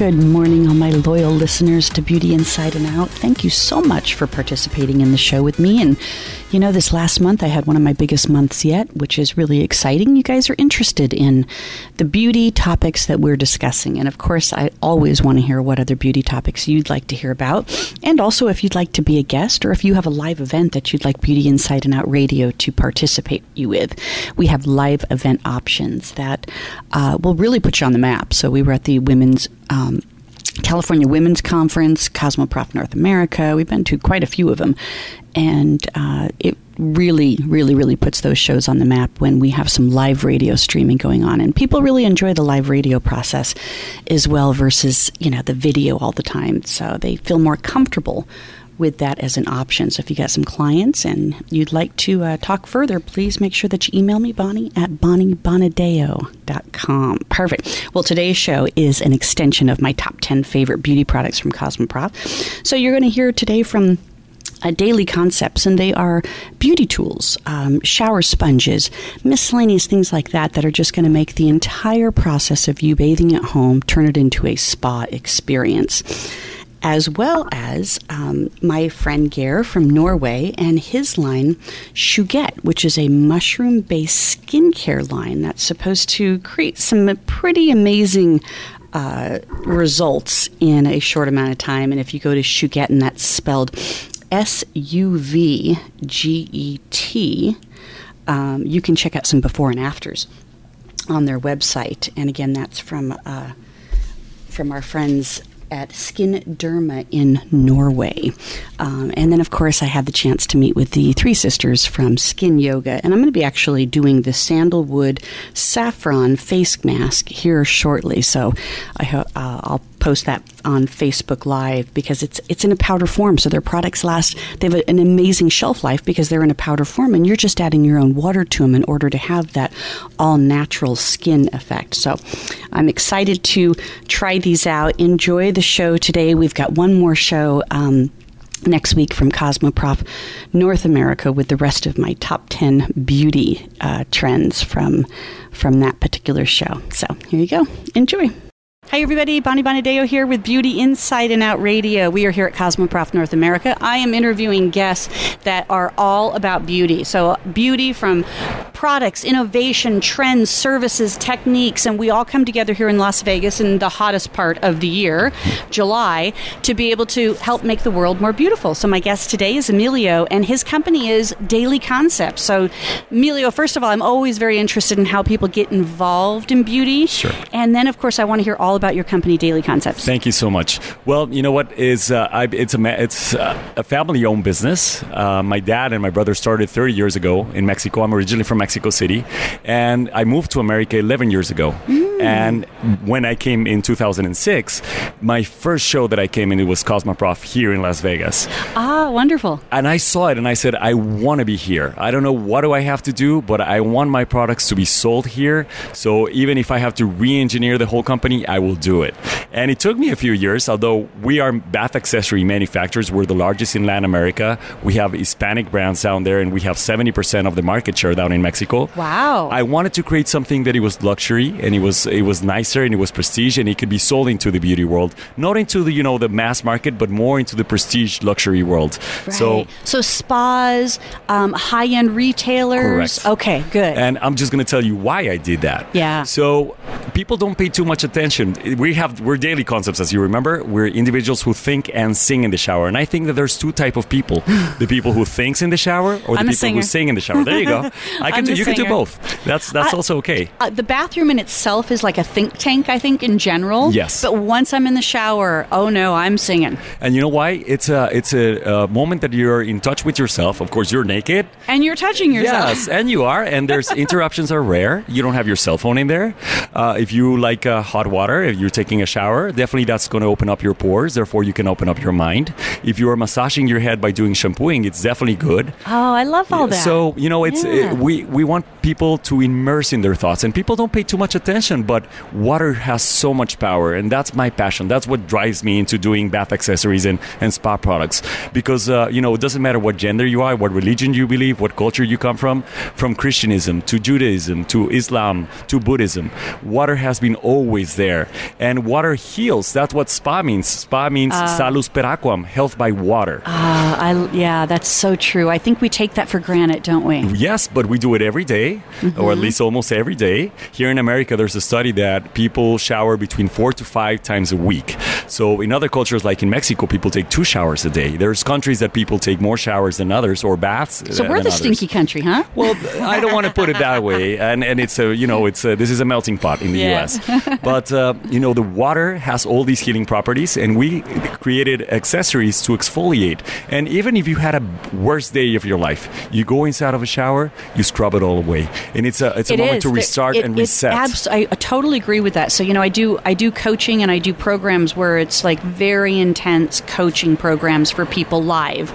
Good morning, all my loyal listeners to Beauty Inside and Out. Thank you so much for participating in the show with me. And you know, this last month I had one of my biggest months yet, which is really exciting. You guys are interested in the beauty topics that we're discussing. And of course, I always want to hear what other beauty topics you'd like to hear about. And also, if you'd like to be a guest or if you have a live event that you'd like Beauty Inside and Out Radio to participate you with, we have live event options that uh, will really put you on the map. So we were at the Women's um, California Women's Conference, Cosmoprof North America. We've been to quite a few of them. And uh, it really, really, really puts those shows on the map when we have some live radio streaming going on. And people really enjoy the live radio process as well versus, you know, the video all the time. So they feel more comfortable with that as an option. So if you got some clients and you'd like to uh, talk further, please make sure that you email me, Bonnie, at bonniebonadeo.com. Perfect. Well, today's show is an extension of my top 10 favorite beauty products from Cosmoprof. So you're going to hear today from uh, daily concepts, and they are beauty tools, um, shower sponges, miscellaneous things like that that are just going to make the entire process of you bathing at home turn it into a spa experience as well as um, my friend Geir from Norway and his line Cuvget, which is a mushroom based skincare line that's supposed to create some pretty amazing uh, results in a short amount of time. And if you go to Cuvget, and that's spelled C U V G E T, um, you can check out some before and afters on their website. And again, that's from. Uh, from our friends at Skin Derma in Norway. Um, and then, of course, I had the chance to meet with the three sisters from Skin Yoga. And I'm going to be actually doing the sandalwood saffron face mask here shortly. So I ho- uh, I'll post that on Facebook Live because it's it's in a powder form, so their products last. They have an amazing shelf life because they're in a powder form, and you're just adding your own water to them in order to have that all natural skin effect. So, I'm excited to try these out. Enjoy the show today. We've got one more show. Um, next week from Cosmoprof North America with the rest of my top 10 beauty uh, trends from from that particular show. So here you go. Enjoy. Hi, everybody. Bonnie Bonadeo here with Beauty Inside and Out Radio. We are here at Cosmoprof North America. I am interviewing guests that are all about beauty. So, beauty from products, innovation, trends, services, techniques, and we all come together here in Las Vegas in the hottest part of the year, July, to be able to help make the world more beautiful. So, my guest today is Emilio, and his company is Daily Concepts. So, Emilio, first of all, I'm always very interested in how people get involved in beauty. Sure. And then, of course, I want to hear all about your company, Daily Concepts. Thank you so much. Well, you know what is uh, I, it's a it's uh, a family-owned business. Uh, my dad and my brother started 30 years ago in Mexico. I'm originally from Mexico City, and I moved to America 11 years ago. Mm. And when I came in 2006, my first show that I came in it was Cosmoprof here in Las Vegas. Ah, wonderful. And I saw it, and I said, I want to be here. I don't know what do I have to do, but I want my products to be sold here. So even if I have to re-engineer the whole company, I will do it. And it took me a few years, although we are bath accessory manufacturers. We're the largest in Latin America. We have Hispanic brands down there, and we have 70% of the market share down in Mexico. Wow. I wanted to create something that it was luxury and it was it was nicer and it was prestige and it could be sold into the beauty world, not into the you know the mass market, but more into the prestige luxury world. Right. So so spas, um, high end retailers. Correct. Okay, good. And I'm just going to tell you why I did that. Yeah. So people don't pay too much attention we have we're daily concepts as you remember we're individuals who think and sing in the shower and i think that there's two type of people the people who thinks in the shower or the I'm people who sing in the shower there you go i can do, you can do both. That's that's I- also okay. Uh, the bathroom in itself is like a think tank, I think, in general. Yes. But once I'm in the shower, oh no, I'm singing. And you know why? It's a it's a, uh moment that you're in touch with yourself. Of course, you're naked. And you're touching yourself. Yes, and you are. And there's interruptions are rare. You don't have your cell phone in there. Uh, if you like uh, hot water, if you're taking a shower, definitely that's going to open up your pores. Therefore, you can open up your mind. If you are massaging your head by doing shampooing, it's definitely good. Oh, I love all that. So you know, it's Yeah. it, we we want people to immerse in their thoughts, and people don't pay too much attention. But water has so much power, and that's my passion. That's what drives me into doing bath accessories and, and spa products. Because uh, you know, it doesn't matter what gender you are, what religion you believe, what culture you come from, from Christianism to Judaism to Islam to Buddhism, water has been always there, and water heals. That's what spa means. Spa means salus per aquam, health by water. Ah, I, yeah, that's so true. I think we take that for granted, don't we? Yes, but we do it every day, or at least almost every day. Here in America, there's a study that people shower between four to five times a week. So in other cultures, like in Mexico, people take two showers a day. There's countries that people take more showers than others, or baths. So we're the stinky country, huh? Well, I don't want to put it that way, and and it's a you know it's a, this is a melting pot in the Yeah. U.S. But uh, you know the water has all these healing properties, and we created accessories to exfoliate. And even if you had a worst day of your life, you go inside of a shower, you scrub it all away, and it's a it's a It moment is. to restart it- and it reset. abs- I I totally agree with that. So you know, I do I do coaching and I do programs where it's like very intense coaching programs for people live.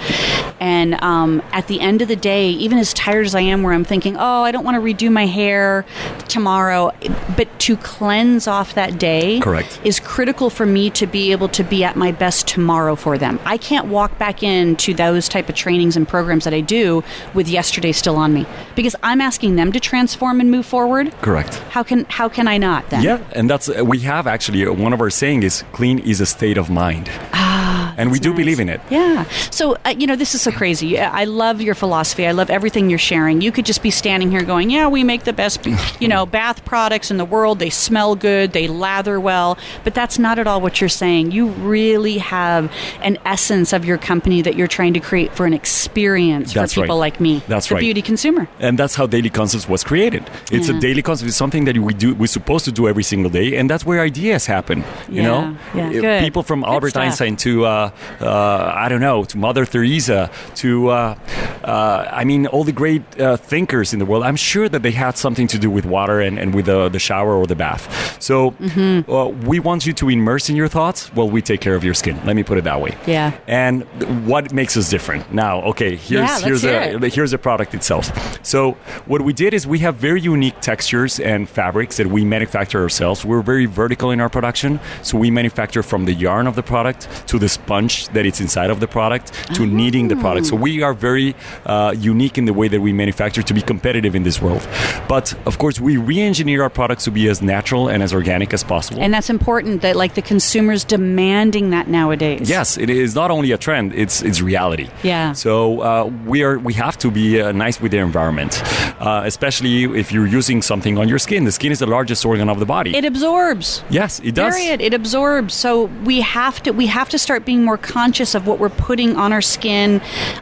And um, at the end of the day, even as tired as I am, where I'm thinking, oh, I don't want to redo my hair tomorrow, but to cleanse off that day, Correct. is critical for me to be able to be at my best tomorrow for them. I can't walk back into those type of trainings and programs that I do with yesterday still on me because I'm asking them to transform and move forward. Correct. How can how can I not then? Yeah, and that's we have actually one of our saying is clean is a state of mind, ah. And we do nice. believe in it. Yeah. So, uh, you know, this is so crazy. I love your philosophy. I love everything you're sharing. You could just be standing here going, yeah, we make the best, you know, bath products in the world. They smell good, they lather well. But that's not at all what you're saying. You really have an essence of your company that you're trying to create for an experience That's for people right. like me, That's the right. beauty consumer. and that's how daily concepts was created it's Yeah. a daily concept it's something that we do we're supposed to do every single day and that's where ideas happen you Yeah, know yeah, people from albert einstein to uh, uh, i don't know to mother teresa to uh, uh, i mean all the great uh, thinkers in the world i'm sure that they had something to do with water and, and with the, the shower or the bath so Mm-hmm. uh, we want you to immerse in your thoughts well we take care of your skin let me put it that way Yeah. and what makes us different now okay here's Yeah, here's a here's the product itself. So what we did is we have very unique textures and fabrics that we manufacture ourselves. We're very vertical in our production, so we manufacture from the yarn of the product to the that it's inside of the product to kneading the product. So we are very uh, unique in the way that we manufacture to be competitive in this world. But of course, we re-engineer our products to be as natural and as organic as possible. And that's important that like the consumers demanding that nowadays. Yes, it is not only a trend; it's it's reality. Yeah. So uh, we are we have to be uh, nice with the environment, uh, especially if you're using something on your skin. The skin is the largest organ of the body. It absorbs. yes, it does. Period. It absorbs. So we have to we have to start being more conscious of what we're putting on our skin,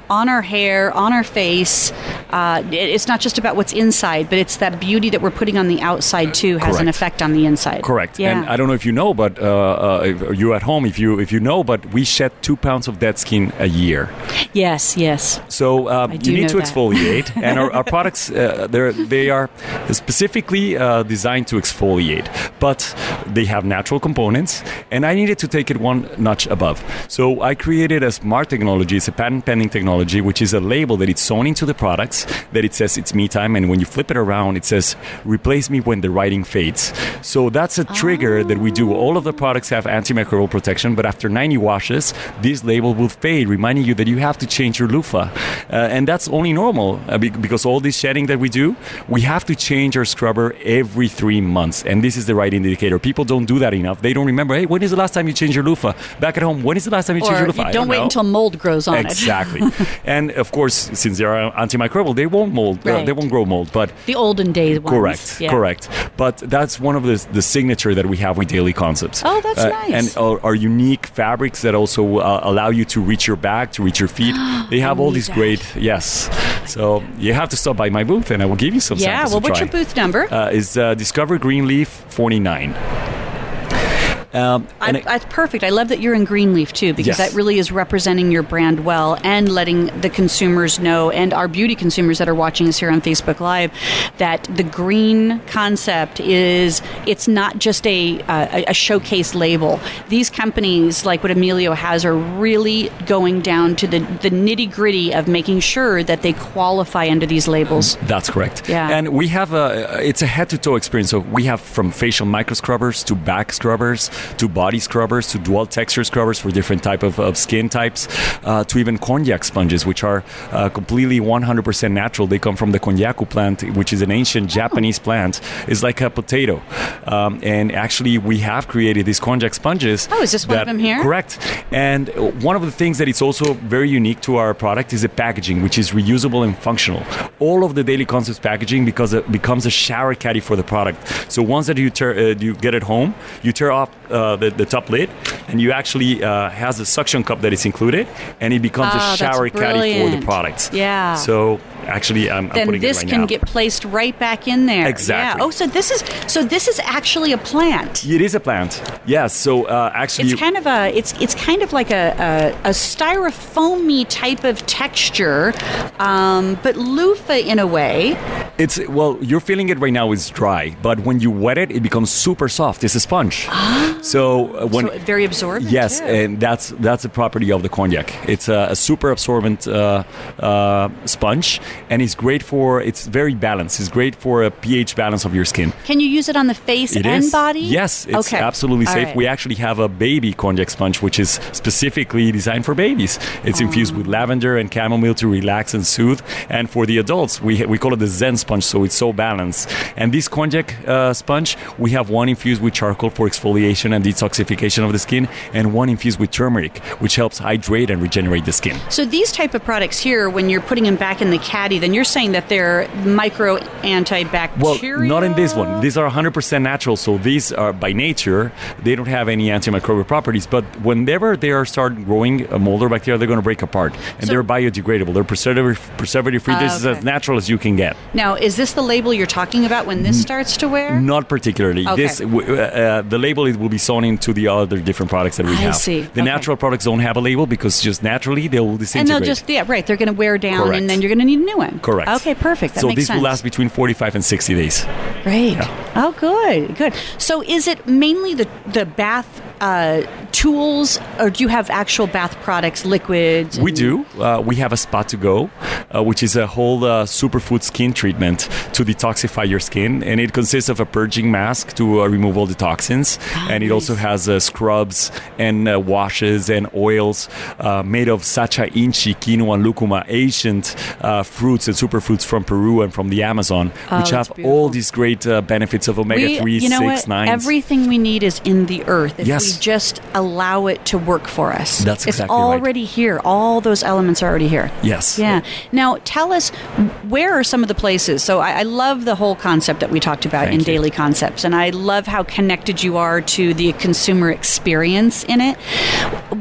on our hair, on our face. Uh, it's not just about what's inside, but it's that beauty that we're putting on the outside too has an effect on the inside. Correct. Yeah. And I don't know if you know, but uh, uh, you at home, if you if you know, but we shed two pounds of dead skin a year. yes. Yes. So um, you need to that. exfoliate, and our, our products uh, they're, they are specifically uh, designed to exfoliate, but they have natural components. And I needed to take it one notch above. So I created a smart technology. It's a patent pending technology, which is a label that it's sewn into the products that it says it's me time, and when you flip it around, it says replace me when the writing fades. So that's a trigger that we do. All of the products have antimicrobial protection, but after 90 washes, this label will fade, reminding you that you have to change your loofah. Uh, and that's only normal uh, because all this shedding that we do, we have to change our scrubber every three months. And this is the right indicator. People don't do that enough. They don't remember, hey, when is the last time you changed your loofah? Back at home, when is the last last time you changed or your you don't wait know. until mold grows on it. exactly. and of course, since they are antimicrobial, they won't mold. Uh, they won't grow mold. But. The olden days ones. Correct, Yeah. correct. But that's one of the the signature that we have with Daily Concepts. Oh, that's Uh, nice. And our, our unique fabrics that also uh, allow you to reach your back, to reach your feet. they have all these that. great. Yes. So you have to stop by my booth, and I will give you some Yeah. samples Well, what's your booth number? Uh, is uh, Discover Greenleaf 49. Um, I, it- that's perfect. I love that you're in Greenleaf too, because Yes. that really is representing your brand well and letting the consumers know and our beauty consumers that are watching us here on Facebook Live that the green concept is it's not just a a, a showcase label. These companies, like what Emilio has, are really going down to the the nitty gritty of making sure that they qualify under these labels. That's correct. Yeah. And we have a it's a head to toe experience. So we have from facial micro scrubbers to back scrubbers to body scrubbers to dual texture scrubbers for different type of, of skin types uh, to even konjac sponges, which are uh, completely 100% natural. They come from the konjaku plant, which is an ancient Oh. Japanese plant. It's like a potato. Um, and actually, we have created these konjac sponges. Oh, is this one of them here? Correct. And one of the things that is also very unique to our product is the packaging, which is reusable and functional. All of the Daily Concepts packaging because it becomes a shower caddy for the product. So once that you tear, uh, you get it home, you tear off uh, the, the top lid, and you actually uh, has a suction cup that is included, and it becomes Oh, a shower caddy for the products. Yeah. So actually, I'm, I'm then putting this it right can now. get placed right back in there. Exactly. Yeah. Oh, so this is so this is actually a plant. It is a plant. Yes. So uh, actually, It's kind of a it's it's kind of like a a, a styrofoamy type of texture, um, but loofah in a way. It's well, you're feeling it right now It's dry, but when you wet it, it becomes super soft. It's a sponge. So uh, when so very absorbent. yes, too. and that's that's a property of the konjac. It's a, a super absorbent uh, uh, sponge, and it's great for. It's very balanced. It's great for a pH balance of your skin. Can you use it on the face It and is. body? Yes, it's okay. absolutely All safe. right. We actually have a baby konjac sponge, which is specifically designed for babies. It's infused with lavender and chamomile to relax and soothe. And for the adults, we, we call it the Zen sponge, so it's so balanced. And this konjac uh, sponge, we have one infused with charcoal for exfoliation and detoxification of the skin, and one infused with turmeric, which helps hydrate and regenerate the skin. So these type of products here, when you're putting them back in the caddy, then you're saying that they're micro antibacterial. Well, not in this one. These are 100% natural, so these are by nature, they don't have any antimicrobial properties. But whenever they are start growing a mold or bacteria, they're going to break apart, and So- they're biodegradable. They're preservative preservative free. Ah, this is as natural as you can get. Now, is this the label you're talking about when this starts to wear? Not particularly. Okay. This uh, uh, the label it will be sewn into the other different products that we I have. see. The Okay. natural products don't have a label because just naturally they will disintegrate. and they'll just yeah right they're going to wear down Correct. and then you're going to need a new one Correct. okay perfect that so these sense will last between 45 and 60 days. great oh good good so is it mainly the the bath uh, tools or do you have actual bath products liquids We do. Uh, we have a spot to go, uh, which is a whole uh, superfood skin treatment to detoxify your skin, and it consists of a purging mask to uh, remove all the toxins, and it also has uh, scrubs and uh, washes and oils uh, made of sacha inchi, quinoa, and lucuma, ancient uh, fruits and superfoods from Peru and from the Amazon, Oh, which have beautiful. all these great uh, benefits of omega we, three, you know six, nine. Everything we need is in the earth. If Yes. We just allow it to work for us. That's it's exactly right. already here. All those elements are already here. Yes. Yeah. Now, tell us where are some of the places? So, I, I love the whole concept that we talked about Thank in you. Daily Concepts, and I love how connected you are to the consumer experience in it.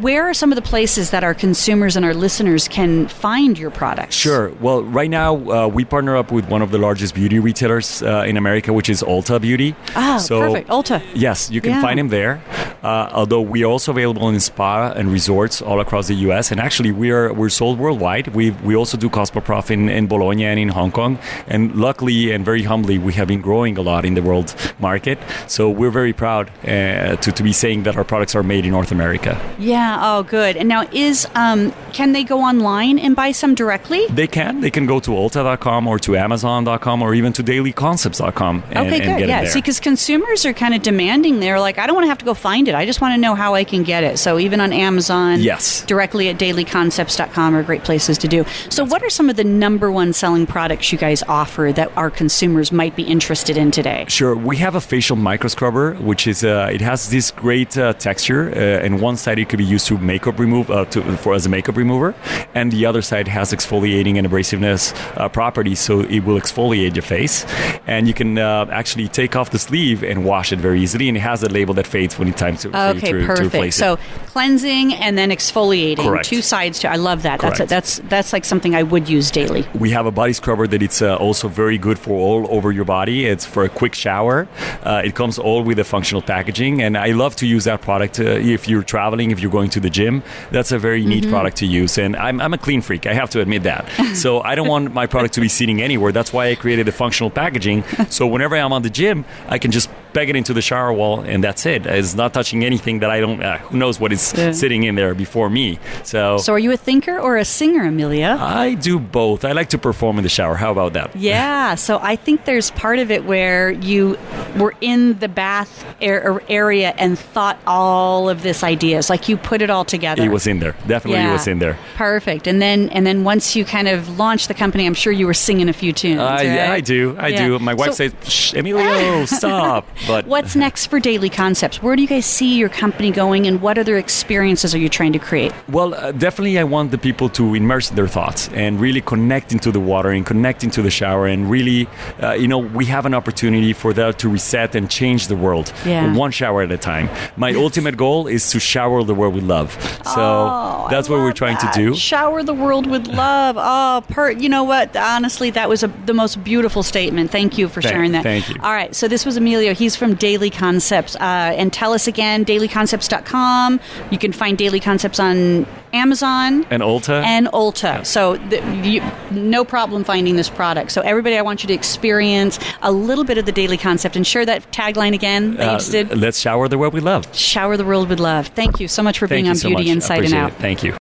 Where are some of the places that our consumers and our listeners can find your products? Sure. Well, right now uh, we partner up with one of the largest beauty retailers uh, in America, which is Ulta Beauty. Ah, perfect. Ulta. Yes, you can Yeah. find him there. Uh, although we are also available in spa and resorts all across the U.S. And actually, we are we're sold worldwide. We we also do Cosmoprof in, in Bologna and in Hong Kong. And luckily and very humbly, we have been growing a lot in the world market. So we're very proud uh, to to be saying that our products are made in North America. Yeah. Oh, good. And now, is um, can they go online and buy some directly? They can. They can go to Ulta.com or to Amazon.com or even to DailyConcepts.com and, okay, good. get Yeah. it there. See, because consumers are kind of demanding. They're like, I don't want to have to go find it. I just want to know how I can get it. So even on Amazon, Yes. directly at DailyConcepts.com are great places to do. So, what are some of the number one selling products you guys offer that our consumers might be interested in today? Sure, we have a facial micro scrubber, which is uh, it has this great uh, texture, uh, and one side it could be used to makeup remove uh, to, for as a makeup remover, and the other side has exfoliating and abrasiveness uh, properties, so it will exfoliate your face, and you can uh, actually take off the sleeve and wash it very easily, and it has a label that fades when it's time to, Okay, to, to perfect. replace so cleansing and then exfoliating, Correct. two sides to. I love that. That's Correct. that's that's like something I would use daily. We have a body scrubber that it's uh, also very good for all over your body. It's for a quick shower. Uh, it comes all with a functional packaging, and I love to use that product uh, if you're traveling, if you're going to the gym. That's a very neat product to use, and I'm, I'm a clean freak. I have to admit that. so I don't want my product to be sitting anywhere. That's why I created the functional packaging. so whenever I'm on the gym, I can just peg it into the shower wall, and that's it. It's not touching anything that I don't. Uh, who knows what is Yeah. sitting in there before me? So. So, are you a thinker or a singer, Emilio? I do both. I like to perform in the shower. How about that? Yeah, so I think there's part of it where you were in the bath ar- area and thought all of this ideas, like you put it all together. It was in there. Definitely, it was in there. Perfect. And then and then once you kind of launched the company, I'm sure you were singing a few tunes. Uh, yeah. I do. I Yeah. do. My wife So- says, Shh, Emilio, stop. But What's next for Daily Concepts? Where do you guys see your company going, and what other experiences are you trying to create? Well, uh, definitely, I want the people to immerse their thoughts and really connect into the water and connect into the shower, and really, uh, you know, we have an opportunity for that to reset and change the world, Yeah. one shower at a time. My ultimate goal is to shower the world with love. So Oh, that's I what we're trying that. to do. Shower the world with love. Oh, per, you know what? Honestly, that was a, the most beautiful statement. Thank you for Thank- sharing that. thank you. All right, so this was Emilio. He's from Daily Concepts. Uh, and tell us again, dailyconcepts.com. You can find Daily Concepts on Amazon. And Ulta. and Ulta. So the, you, no problem finding this product. So everybody, I want you to experience a little bit of the daily concept and share that tagline again that you Uh, did. let's shower the world with love. Shower the world with love. Thank you so much for Thank being on so Beauty much. Inside and Out. it. Thank you.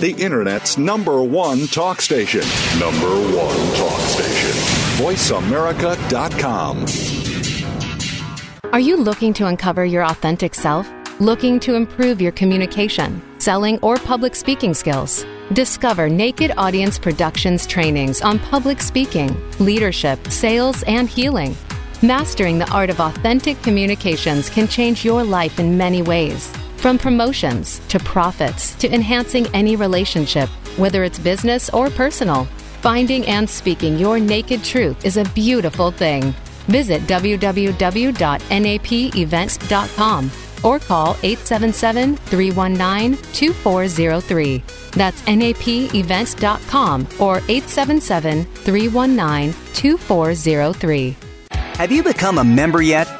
The Internet's number one talk station. Number one talk station. VoiceAmerica.com. Are you looking to uncover your authentic self? Looking to improve your communication, selling, or public speaking skills? Discover Naked Audience Productions trainings on public speaking, leadership, sales, and healing. Mastering the art of authentic communications can change your life in many ways. From promotions to profits to enhancing any relationship, whether it's business or personal. Finding and speaking your naked truth is a beautiful thing. Visit www.napevents.com or call 877 319 2403. That's napevents.com or 877 319 2403. Have you become a member yet?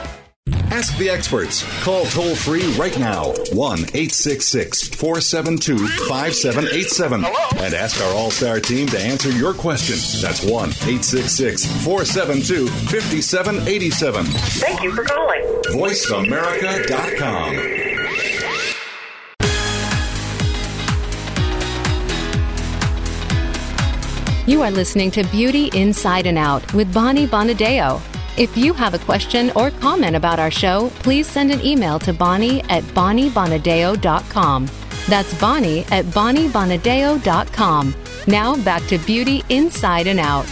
Ask the experts. Call toll free right now 1 866 472 5787 and ask our All Star team to answer your question. That's 1 866 472 5787. Thank you for calling. VoiceAmerica.com. You are listening to Beauty Inside and Out with Bonnie Bonadeo. If you have a question or comment about our show, please send an email to Bonnie at BonnieBonadeo.com. That's Bonnie at BonnieBonadeo.com. Now back to Beauty Inside and Out.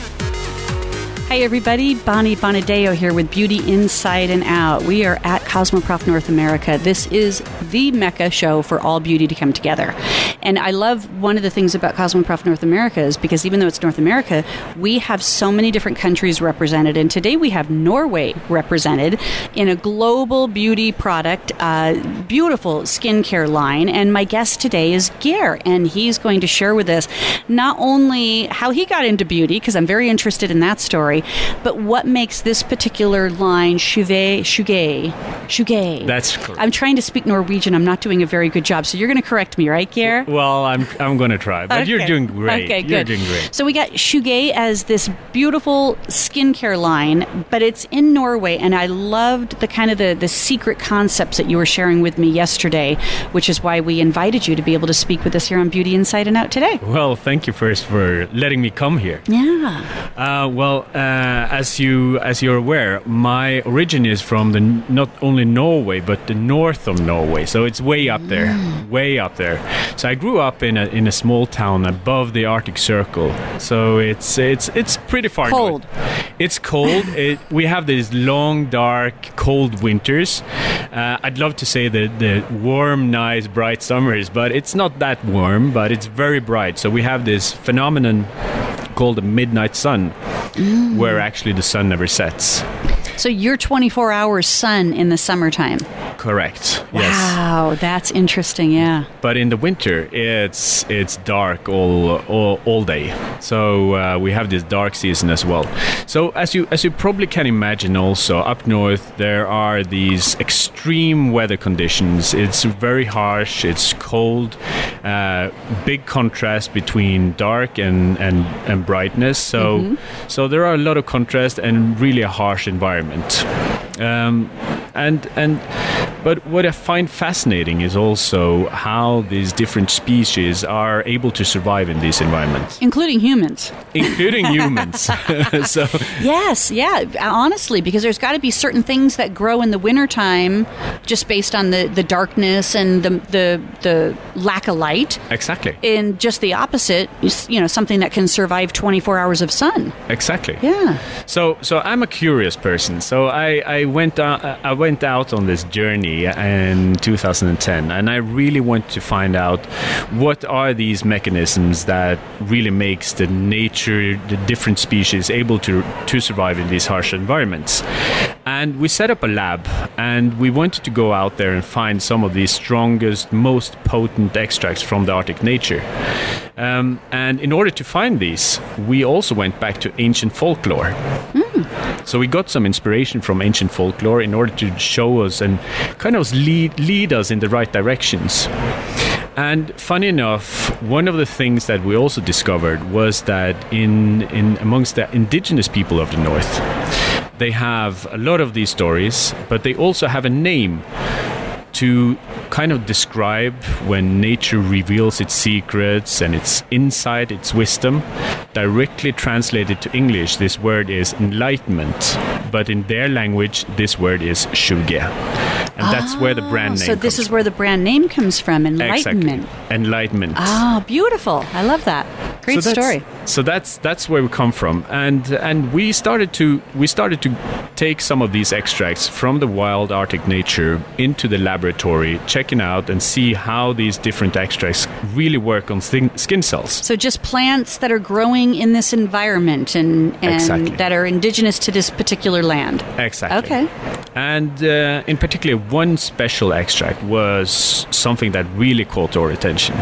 Hi, everybody. Bonnie Bonadeo here with Beauty Inside and Out. We are at Cosmoprof North America. This is the mecca show for all beauty to come together. And I love one of the things about Cosmoprof North America is because even though it's North America, we have so many different countries represented. And today we have Norway represented in a global beauty product, uh, beautiful skincare line. And my guest today is Geir, and he's going to share with us not only how he got into beauty, because I'm very interested in that story, but what makes this particular line Shuve, Shuge, Shuge. That's correct. I'm trying to speak Norwegian. I'm not doing a very good job. So you're going to correct me, right, Geir? Well, I'm I'm going to try, but you're doing great. Okay, You're good. doing great. So we got Cuvget as this beautiful skincare line, but it's in Norway, and I loved the kind of the, the secret concepts that you were sharing with me yesterday, which is why we invited you to be able to speak with us here on Beauty Inside and Out today. Well, thank you first for letting me come here. Yeah. Uh, well, uh, as you as you're aware, my origin is from the not only Norway but the north of Norway. So it's way up there, way up there. So I grew up in a in a small town above the Arctic Circle. So it's it's it's pretty far Cold. north. It's cold. it, we have these long, dark, cold winters. Uh, I'd love to say the the warm, nice, bright summers, but it's not that warm. But it's very bright. So we have this phenomenon called the midnight sun, where actually the sun never sets. So you're 24 hours sun in the summertime. Correct. Yes. Wow, that's interesting. Yeah. But in the winter, it's it's dark all all, all day. So uh, we have this dark season as well. So as you as you probably can imagine, also up north there are these extreme weather conditions. It's very harsh. It's cold. Uh, big contrast between dark and and, and brightness. So so there are a lot of contrast and really a harsh environment. Um, and and but what I find fascinating is also how these different species are able to survive in these environments, Including humans. including humans. so Yes, yeah, honestly, because there's got to be certain things that grow in the wintertime just based on the, the darkness and the, the, the lack of light. exactly, And just the opposite, you know, something that can survive 24 hours of sun. exactly. Yeah. So, so I'm a curious person. So I, I went uh, I went out on this journey in 2010, and I really want to find out what are these mechanisms that really makes the nature, the different species able to to survive in these harsh environments. And we set up a lab, and we wanted to go out there and find some of the strongest, most potent extracts from the Arctic nature. Um, and in order to find these, we also went back to ancient folklore. So we got some inspiration from ancient folklore in order to show us and kind of lead, lead us in the right directions. And funny enough, one of the things that we also discovered was that in, in amongst the indigenous people of the north, they have a lot of these stories, but they also have a name to kind of describe when nature reveals its secrets and its insight, its wisdom. Directly translated to English, this word is enlightenment, but in their language, this word is shuge. And that's where the brand name comes. So this is where the brand name comes from, from. enlightenment. Exactly. Enlightenment. Ah, beautiful. I love that. Great so story. So that's that's where we come from, and and we started to we started to take some of these extracts from the wild Arctic nature into the laboratory, checking out and see how these different extracts really work on skin, skin cells. So just plants that are growing in this environment and, and Exactly. that are indigenous to this particular land. Exactly. Okay. And uh, in particular, one special extract was something that really caught our attention.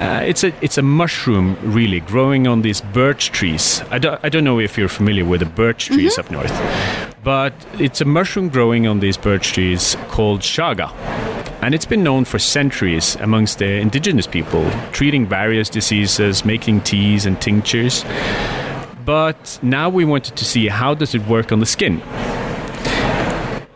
Uh, it's a it's a mushroom really growing on these birch trees. I don't, I don't know if you're familiar with the birch trees up north, but it's a mushroom growing on these birch trees called chaga. And it's been known for centuries amongst the indigenous people, treating various diseases, making teas and tinctures. But now we wanted to see how does it work on the skin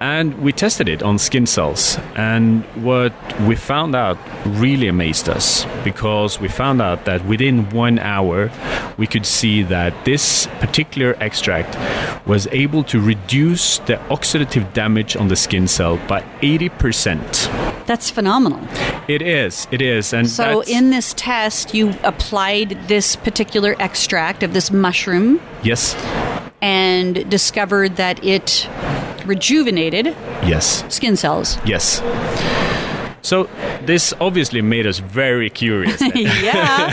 and we tested it on skin cells. And what we found out really amazed us because we found out that within one hour we could see that this particular extract was able to reduce the oxidative damage on the skin cell by 80% That's phenomenal. it is. It is. And So in this test, you applied this particular extract of this mushroom? Yes and discovered that it rejuvenated yes skin cells. yes so this obviously made us very curious yeah.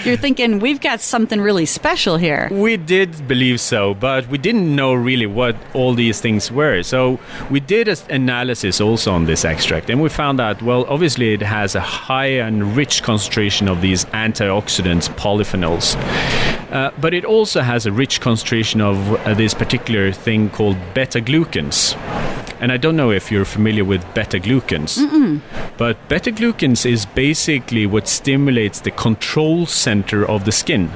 You're thinking, we've got something really special here. We did believe so, but we didn't know really what all these things were. So we did an analysis also on this extract, and we found out, well, obviously it has a high and rich concentration of these antioxidants, polyphenols. Uh, but it also has a rich concentration of uh, this particular thing called beta glucans. And I don't know if you're familiar with beta glucans, but beta glucans is basically what stimulates the control center of the skin,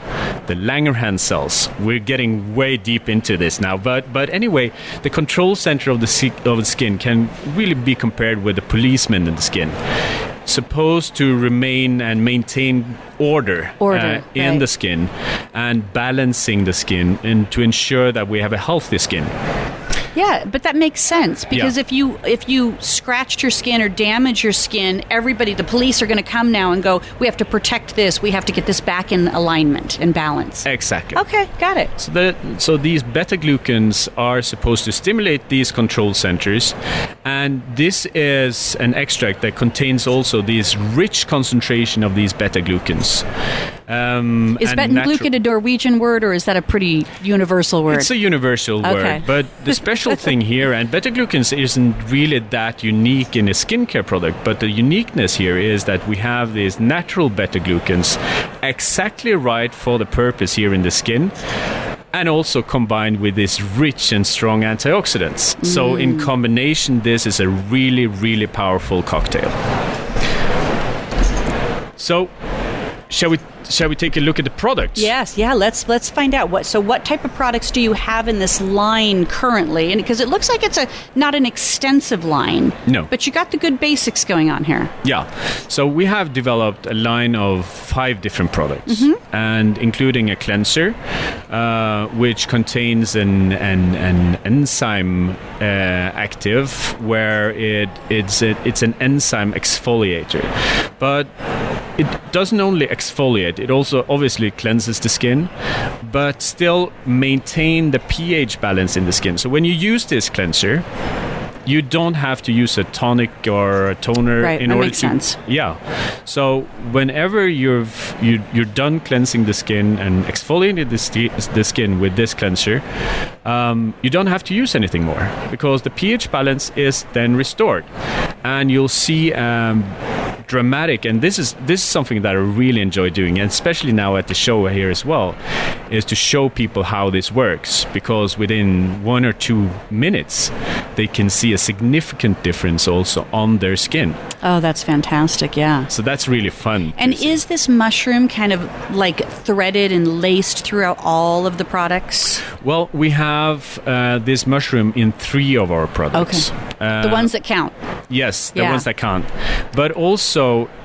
the Langerhans cells. We're getting way deep into this now, but but anyway, the control center of the of the skin can really be compared with the policeman in the skin. Supposed to remain and maintain order, Order, uh, in right. the skin and balancing the skin and to ensure that we have a healthy skin. Yeah, but that makes sense because Yeah. if you if you scratched your skin or damaged your skin, everybody, the police are going to come now and go. We have to protect this. We have to get this back in alignment and balance. Exactly. Okay, got it. So, the, so these beta glucans are supposed to stimulate these control centers, and this is an extract that contains also this rich concentration of these beta glucans. Um, Is and natu- a Norwegian word or is that a pretty universal word? It's a universal Okay. word, but the special thing here, and beta glucans isn't really that unique in a skincare product, but the uniqueness here is that we have these natural beta glucans exactly right for the purpose here in the skin. And also combined with this rich and strong antioxidants. So, in combination, this is a really, really powerful cocktail. So, shall we shall we take a look at the products? Yes, yeah. Let's let's find out what. So, what type of products do you have in this line currently? And because it looks like it's a not an extensive line. No. But you got the good basics going on here. Yeah. So we have developed a line of five different products, and including a cleanser, uh, which contains an an, an enzyme uh, active, where it it's a, it's an enzyme exfoliator, but it doesn't only exfoliate; it also obviously cleanses the skin, but still maintain the pH balance in the skin. So when you use this cleanser you don't have to use a tonic or a toner Right, in that order makes to sense. yeah so whenever you've you, you're done cleansing the skin and exfoliating the, the skin with this cleanser um, you don't have to use anything more because the ph balance is then restored and you'll see um, dramatic and this is this is something that I really enjoy doing and especially now at the show here as well is to show people how this works because within one or two minutes they can see a significant difference also on their skin Oh, that's fantastic. Yeah. so that's really fun And see. is this mushroom kind of like threaded and laced throughout all of the products? well we have uh, this mushroom in three of our products Uh, the ones that count. Yes, the Yeah. ones that can't. But also,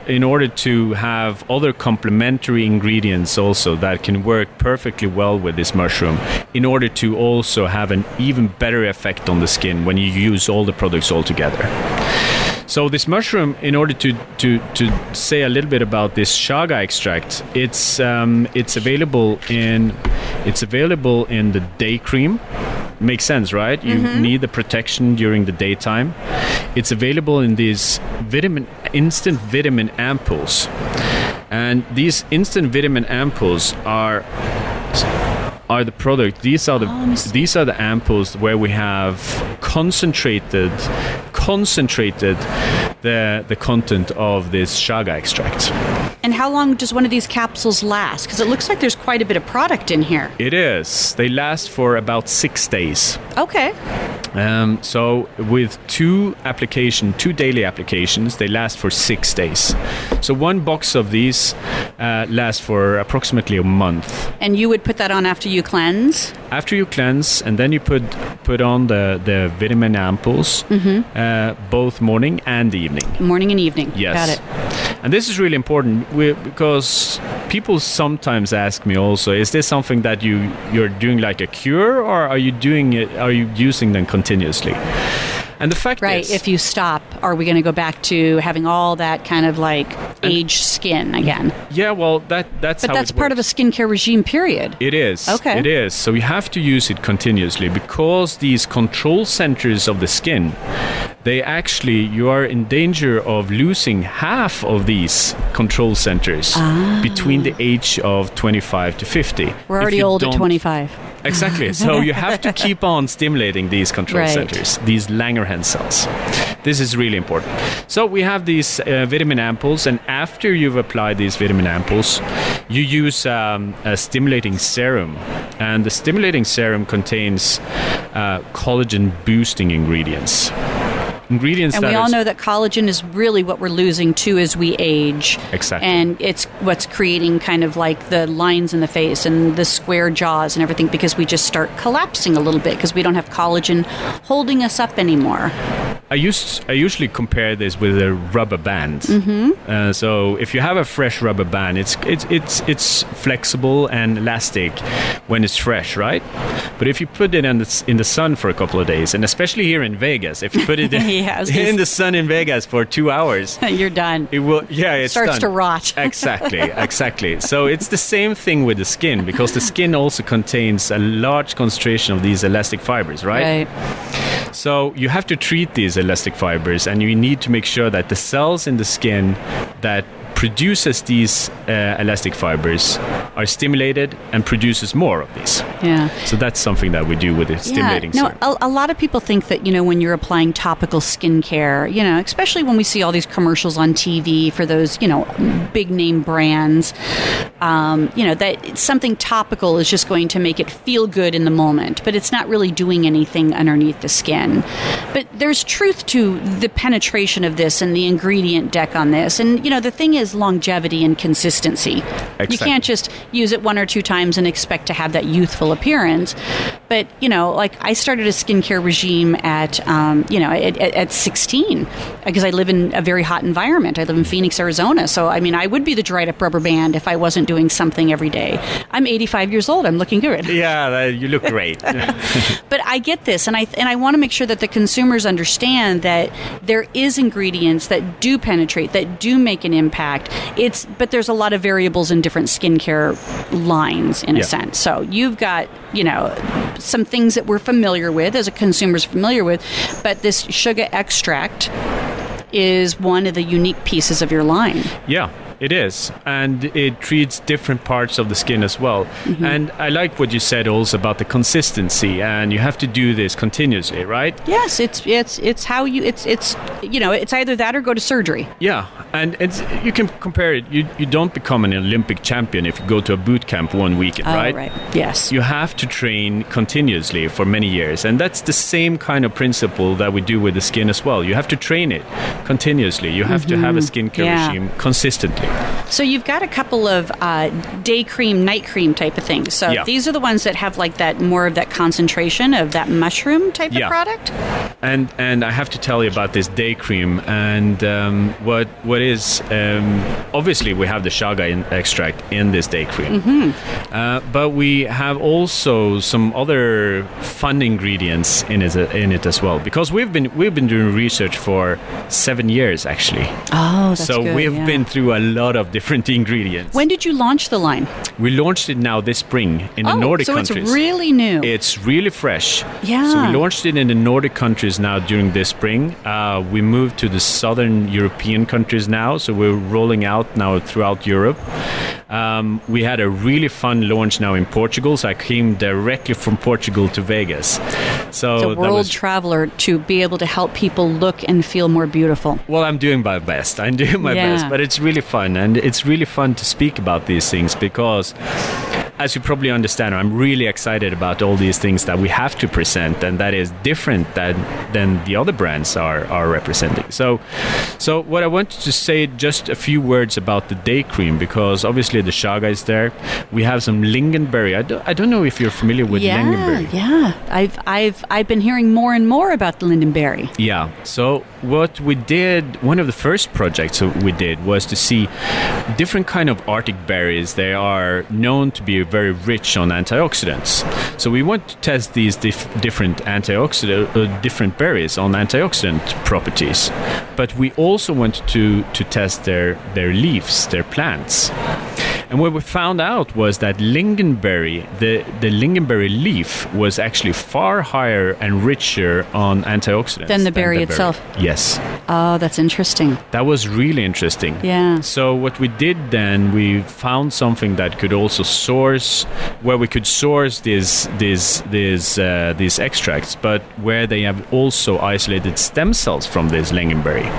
in order to have other complementary ingredients also that can work perfectly well with this mushroom, in order to also have an even better effect on the skin when you use all the products all together. So this mushroom, in order to, to, to say a little bit about this chaga extract, it's um, it's available in it's available in the day cream. Makes sense, right? You need the protection during the daytime. It's available in these vitamin instant vitamin ampoules, and these instant vitamin ampoules are are the product. These are the oh, these are the ampoules where we have concentrated concentrated the the content of this chaga extract. And how long does one of these capsules last? Because it looks like there's quite a bit of product in here. It is. They last for about six days. Okay. Um, so with two application, two daily applications, they last for six days. So one box of these uh, lasts for approximately a month. And you would put that on after you cleanse? After you cleanse, and then you put put on the the vitamin ampoules, uh, both morning and evening. Morning and evening. Yes. Got it. And this is really important we, because people sometimes ask me also, is this something that you you're doing like a cure, or are you doing it? Are you using them continuously? And the fact Right. is, If you stop, are we going to go back to having all that kind of like aged skin again? yeah, well, that that's But that's part of a skincare regime, period. It is. Okay. It is. So you have to use it continuously because these control centers of the skin, they actually you are in danger of losing half of these control centers between the age of 25 to 50. Ah. We're already old at 25. Exactly. So you have to keep on stimulating these control Right. centers, these Langerhans cells. This is really important. So we have these uh, vitamin ampoules, and after you've applied these vitamin ampoules, you use um, a stimulating serum, and the stimulating serum contains uh, collagen boosting ingredients. Ingredients And we all know that collagen is really what we're losing too as we age. Exactly. And it's what's creating kind of like the lines in the face and the square jaws and everything because we just start collapsing a little bit because we don't have collagen holding us up anymore. I used I usually compare this with a rubber band. Mm-hmm. Uh, so if you have a fresh rubber band, it's it's it's it's flexible and elastic when it's fresh, right? But if you put it in the, in the sun for a couple of days, and especially here in Vegas, if you put it Yeah, I was in the sun in Vegas for two hours, You're done. it will yeah it Starts to rot. exactly exactly so it's the same thing with the skin because the skin also contains a large concentration of these elastic fibers right, Right. So you have to treat these elastic fibers and you need to make sure that the cells in the skin that produces these uh, elastic fibers are stimulated and produces more of these Yeah. so that's something that we do with the stimulating Yeah, no, serum. a, a lot of people think that you know when you're applying topical skincare, you know, especially when we see all these commercials on TV for those you know big name brands, um, you know that something topical is just going to make it feel good in the moment, but it's not really doing anything underneath the skin. But there's truth to the penetration of this and the ingredient deck on this, and you know the thing is longevity and consistency. You can't just use it one or two times and expect to have that youthful appearance. But you know, like I started a skincare regime at um, you know at, at, at 16 because I live in a very hot environment. I live in Phoenix, Arizona. So I mean, I would be the dried up rubber band if I wasn't doing something every day. I'm 85 years old. I'm looking good. yeah you look great But I get this, and I and I want to make sure that the consumers understand that there is ingredients that do penetrate, that do make an impact. It's but there's a lot of variables in different skincare lines, in Yeah. a sense. So you've got you know some things that we're familiar with as a consumer's familiar with, but this chaga extract is one of the unique pieces of your line. Yeah, it is. And it treats different parts of the skin as well. Mm-hmm. And I like what you said also about the consistency and you have to do this continuously, right? Yes, it's it's it's how you it's it's you know it's either that or go to surgery. Yeah. And it's you can compare it. You you don't become an Olympic champion if you go to a boot camp one weekend, Oh, right? right. Yes. You have to train continuously for many years. And that's the same kind of principle that we do with the skin as well. You have to train it continuously. You have to have a skincare Mm-hmm. Yeah. regime consistently. So you've got a couple of uh, day cream, night cream type of things. So Yeah. these are the ones that have like that more of that concentration of that mushroom type Yeah. of product. and and I have to tell you about this day cream and um, what what is um, obviously we have the chaga in, extract in this day cream, uh, but we have also some other fun ingredients in it in it as well because we've been we've been doing research for seven years actually, Oh, so good, we've yeah. been through a lot of different ingredients. When did you launch the line? we launched it now this spring in the oh, Nordic so countries. it's really new. It's really fresh. Yeah. So we launched it in the Nordic countries now during this spring. Uh, we moved to the southern European countries now, so we're rolling out now throughout Europe. Um, we had a really fun launch now in Portugal, so I came directly from Portugal to Vegas. So It's a world was- traveler to be able to help people look and feel more beautiful. well, I'm doing my best. I'm doing my Yeah. best, but it's really fun, and it's really fun to speak about these things because, as you probably understand, I'm really excited about all these things that we have to present, and that is different than than the other brands are are representing. So, so what I wanted to say just a few words about the day cream because obviously the chaga is there. We have some lingonberry. I don't, I don't know if you're familiar with yeah, lingonberry. yeah. I've I've I've been hearing more and more about the lindenberry. Yeah. So what we did, one of the first projects we did was to see different kind of Arctic berries. They are known to be very rich on antioxidants. So we want to test these dif- different antioxidant, uh, different berries on antioxidant properties. But we also wanted to to test their their leaves, their plants. And what we found out was that lingonberry, the, the lingonberry leaf, was actually far higher and richer on antioxidants Than the berry itself. Yes, Oh, that's interesting. that was really interesting. Yeah. So what we did then, we found something that could also source, where we could source these these these uh, these extracts, but where they have also isolated stem cells from this lingonberry.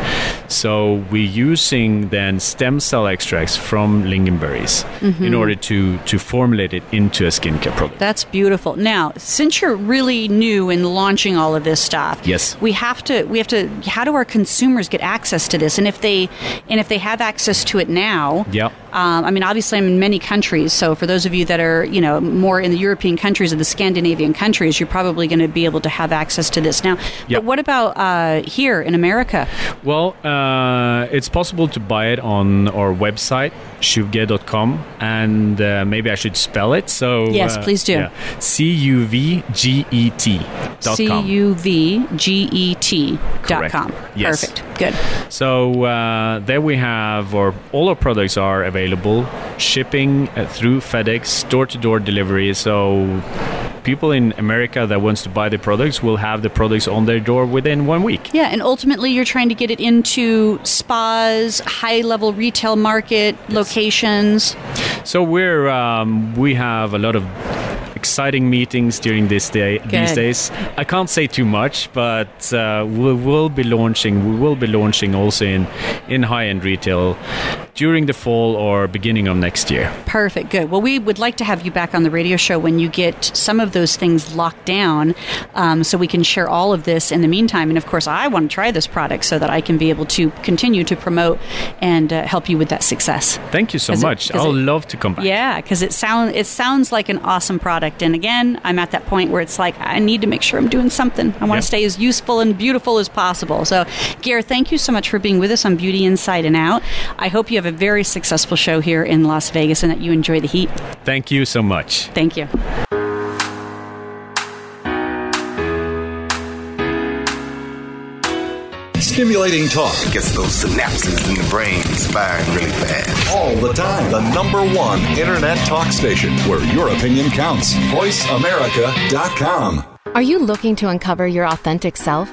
So we're using then stem cell extracts from lingonberries. Mm-hmm. in order to to formulate it into a skincare product. That's beautiful. Now, since you're really new in launching all of this stuff, yes, we have to we have to. How do our consumers get access to this? And if they and if they have access to it now, yeah. Um, I mean, obviously, I'm in many countries. So for those of you that are, you know, more in the European countries or the Scandinavian countries, you're probably going to be able to have access to this now. Yep. But what about uh, here in America? Well, uh, it's possible to buy it on our website, cuvget.com, and uh, maybe I should spell it. So yes, uh, please do. C U V G E T. C U V G E T dot com. Yes. Perfect. Good. So uh, there we have, or all our products are available, shipping uh, through FedEx, door-to-door delivery. So people in America that wants to buy the products will have the products on their door within one week. Yeah, and ultimately you're trying to get it into spas, high-level retail market yes. locations. So we're um, we have a lot of exciting meetings during this day Good. these days. I can't say too much, but uh, we will be launching. We will be launching also in in high end retail during the fall or beginning of next year. Perfect. Good. Well, we would like to have you back on the radio show when you get some of those things locked down, um, so we can share all of this in the meantime. And of course, I want to try this product so that I can be able to continue to promote and uh, help you with that success. Thank you so much. I'll it, love to come back. Yeah, because it sounds it sounds like an awesome product. And again, I'm at that point where it's like I need to make sure I'm doing something. I want yep. to stay as useful and beautiful as possible. So, Geir, thank you so much for being with us on Beauty Inside and Out. I hope you have a very successful show here in Las Vegas and that you enjoy the heat. Thank you so much. Thank you. Stimulating talk gets those synapses in the brain firing really fast. All the time. The number one internet talk station where your opinion counts. VoiceAmerica.com. Are you looking to uncover your authentic self?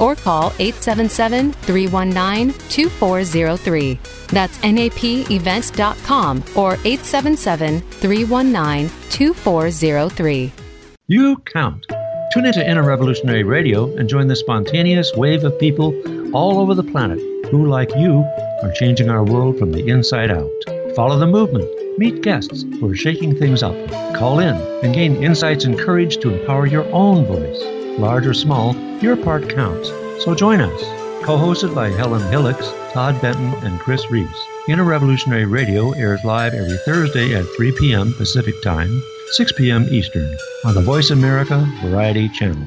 or call 877 319 2403. That's napevents.com or 877 319 2403. You count. Tune into Inner Revolutionary Radio and join the spontaneous wave of people all over the planet who, like you, are changing our world from the inside out. Follow the movement. Meet guests who are shaking things up. Call in and gain insights and courage to empower your own voice. Large or small, your part counts. So join us. Co hosted by Helen Hillocks, Todd Benton, and Chris Reeves. Inner Revolutionary Radio airs live every Thursday at 3 p.m. Pacific Time, 6 p.m. Eastern, on the Voice America Variety Channel.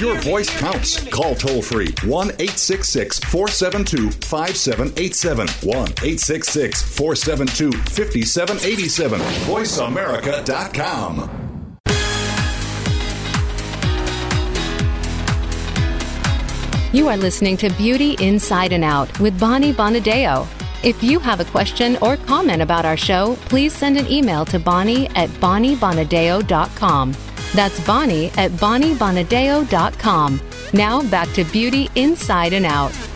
your voice counts. Call toll free 1 866 472 5787. 1 866 472 5787. VoiceAmerica.com. You are listening to Beauty Inside and Out with Bonnie Bonadeo. If you have a question or comment about our show, please send an email to Bonnie at BonnieBonadeo.com. That's Bonnie at BonnieBonadeo.com. Now back to Beauty Inside and Out.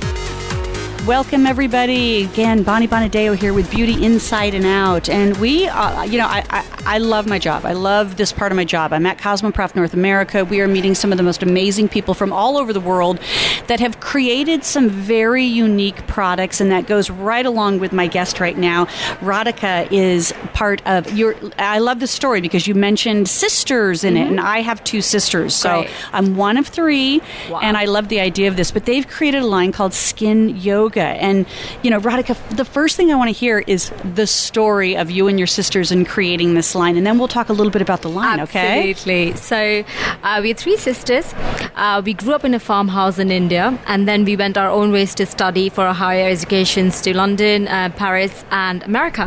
Welcome, everybody. Again, Bonnie Bonadeo here with Beauty Inside and Out. And we, uh, you know, I, I, I, love my job. I love this part of my job. I'm at Cosmoprof North America. We are meeting some of the most amazing people from all over the world that have created some very unique products. And that goes right along with my guest right now. Radhika is part of your, I love this story because you mentioned sisters in mm-hmm. it. And I have two sisters. So Great. I'm one of three. Wow. And I love the idea of this. But they've created a line called Skin Yoga yoga. And, you know, Radhika, the first thing I want to hear is the story of you and your sisters in creating this line. And then we'll talk a little bit about the line, Absolutely. okay? Absolutely. So uh, we're three sisters. Uh, we grew up in a farmhouse in India, and then we went our own ways to study for our higher educations to London, uh, Paris, and America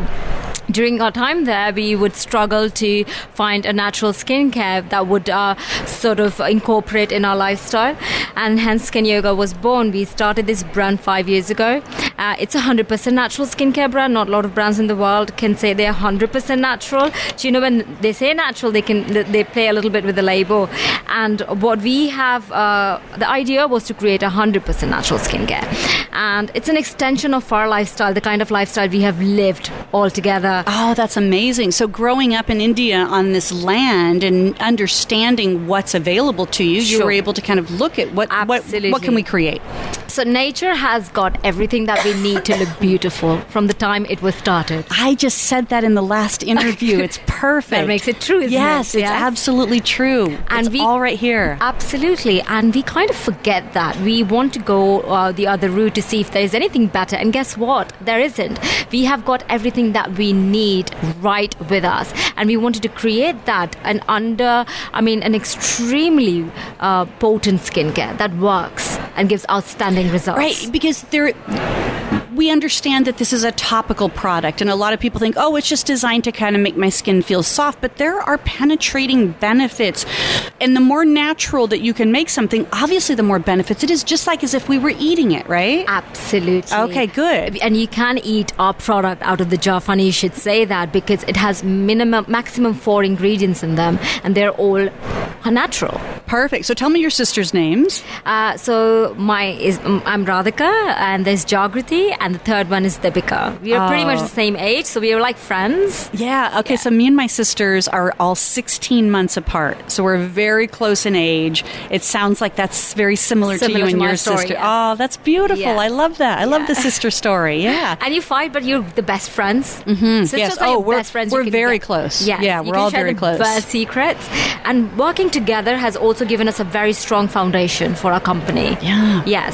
during our time there, we would struggle to find a natural skincare that would uh, sort of incorporate in our lifestyle, and hence Skin Yoga was born. We started this brand five years ago. Uh, it's hundred percent natural skincare brand. Not a lot of brands in the world can say they're hundred percent natural. So, you know, when they say natural, they can they play a little bit with the label. And what we have, uh, the idea was to create hundred percent natural skincare, and it's an extension of our lifestyle, the kind of lifestyle we have lived all together Oh, that's amazing. So, growing up in India on this land and understanding what's available to you, you were able to kind of look at what what, what can we create. So nature has got everything that we need to look beautiful from the time it was started. I just said that in the last interview. It's perfect. That makes it true, yes, it? it's Yes. absolutely true. And it's we- all right here. Absolutely, and we kind of forget that. We want to go uh, the other route to see if there is anything better, and guess what? There isn't. We have got everything that we need right with us, and we wanted to create that and under, I mean, an extremely uh, potent skincare that works and gives outstanding results. Right, because there Fui! We understand that this is a topical product and a lot of people think, "Oh, it's just designed to kind of make my skin feel soft," but there are penetrating benefits. And the more natural that you can make something, obviously the more benefits it is, just like as if we were eating it, right? Absolutely. Okay, good. And you can eat our product out of the jar. Funny you should say that because it has minimum, maximum four ingredients in them, and they're all natural. Perfect. So tell me your sisters' names. Uh, so my is um, I'm Radhika, and there's Jagrati, and the third one is Deepika. We are pretty much Oh. the same age, so we are like friends. Yeah, okay, so me and my sisters are all 16 months apart. So we're very close in age. It sounds like that's very similar, to you to and your story, sister. yes. Oh, that's beautiful. Yes. I love that. I love the sister story. Yeah. And you fight, but you're the best friends. Mm-hmm. Sisters Yes. Oh, we're- best friends. we're very get- close. Yes, Yeah, we're all very close. Best secrets, and working together has also given us a very strong foundation for our company. Yeah. Yes.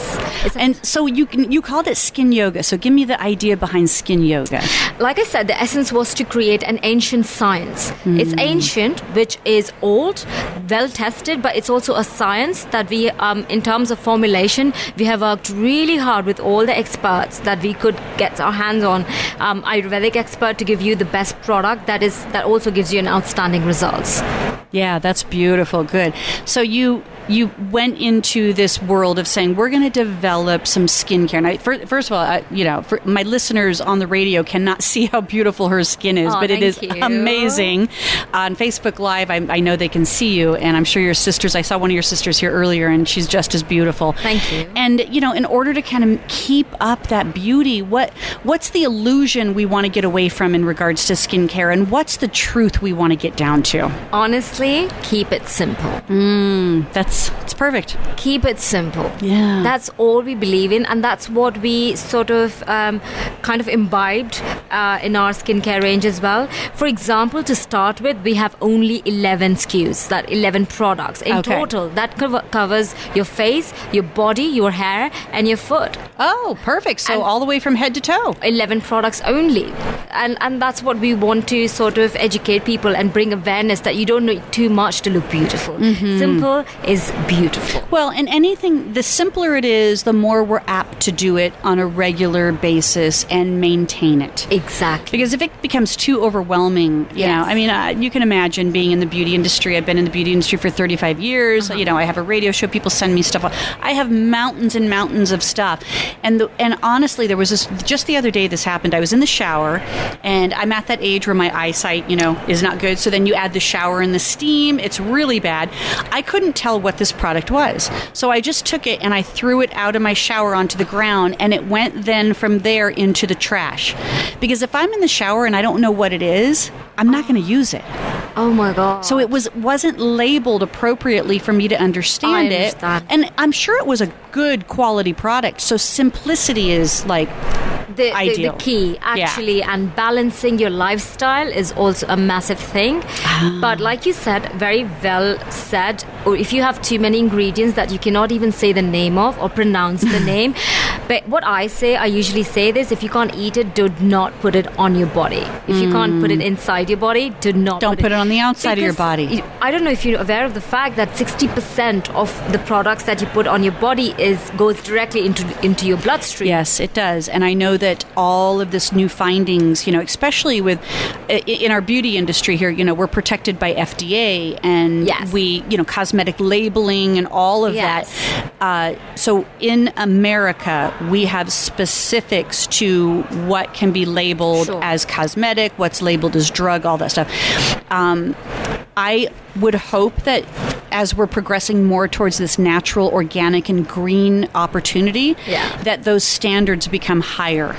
And so you can- you called it skin yoga. So give me the idea behind skin yoga. like I said, the essence was to create an ancient science. It's ancient, which is old, well tested, but it's also a science that we, um, in terms of formulation, we have worked really hard with all the experts that we could get our hands on. Um, Ayurvedic expert to give you the best product that is that also gives you an outstanding results. Yeah, that's beautiful. Good. So you you went into this world of saying we're going to develop some skincare. Now, fir- first of all, I, you know, for my listeners on the radio cannot see how beautiful her skin is, but it is you. amazing. On Facebook Live, I, I know they can see you, and I'm sure your sisters. I saw one of your sisters here earlier, and she's just as beautiful. Thank you. And you know, in order to kind of keep up that beauty, what what's the illusion we want to get away from in regards to skincare, and what's the truth we want to get down to? Honestly, keep it simple. Mm, that's it's perfect. keep it simple. Yeah. That's all we believe in, and that's what we sort of um, kind of imbibed uh, in our skincare range as well. For example, to start with, we have only 11 SKUs, that 11 products in Okay. total. That cover- covers your face, your body, your hair, and your foot. Oh, perfect. So And- all the way from head to toe. 11 products only and and that's what we want to sort of educate people and bring awareness that you don't need too much to look beautiful simple is beautiful Well, and anything, the simpler it is, the more we're apt to do it on a regular basis and maintain it. exactly Because if it becomes too overwhelming, you know, I mean, uh, you can imagine being in the beauty industry. I've been in the beauty industry for 35 years. You know, I have a radio show. People send me stuff. I have mountains and mountains of stuff. And the, and honestly, there was this just the other day. This happened. I was in the shower, and I'm at that age where my eyesight, you know, is not good. So then you add the shower and the steam. It's really bad. I couldn't tell what this product was, so I just took it and I threw it out of my shower onto the ground, and it went then from there into the trash. Because if I'm in the shower and I don't know what it is, I'm not going to use it. oh my god So it was wasn't labeled appropriately for me to understand, I it. And I'm sure it was a good quality product. So simplicity is like the, the, ideal. the key actually and balancing your lifestyle is also a massive thing Ah. but like you said very well said or if you have too many ingredients that you cannot even say the name of or pronounce the name But what I say, I usually say this: if you can't eat it, do not put it on your body. If you can't put it inside your body, do not. Mm. Don't put it on the outside of your body. I don't know if you're aware of the fact that 60% of the products that you put on your body is goes directly into into your bloodstream. Yes, it does. And I know that all of this new findings, you know, especially with in our beauty industry here, you know, we're protected by FDA and Yes. we, you know, cosmetic labeling and all of Yes. that. Uh, so in America, we have specifics to what can be labeled Sure. as cosmetic, what's labeled as drug, all that stuff. Um, I would hope that as we're progressing more towards this natural, organic, and green opportunity, Yeah. that those standards become higher.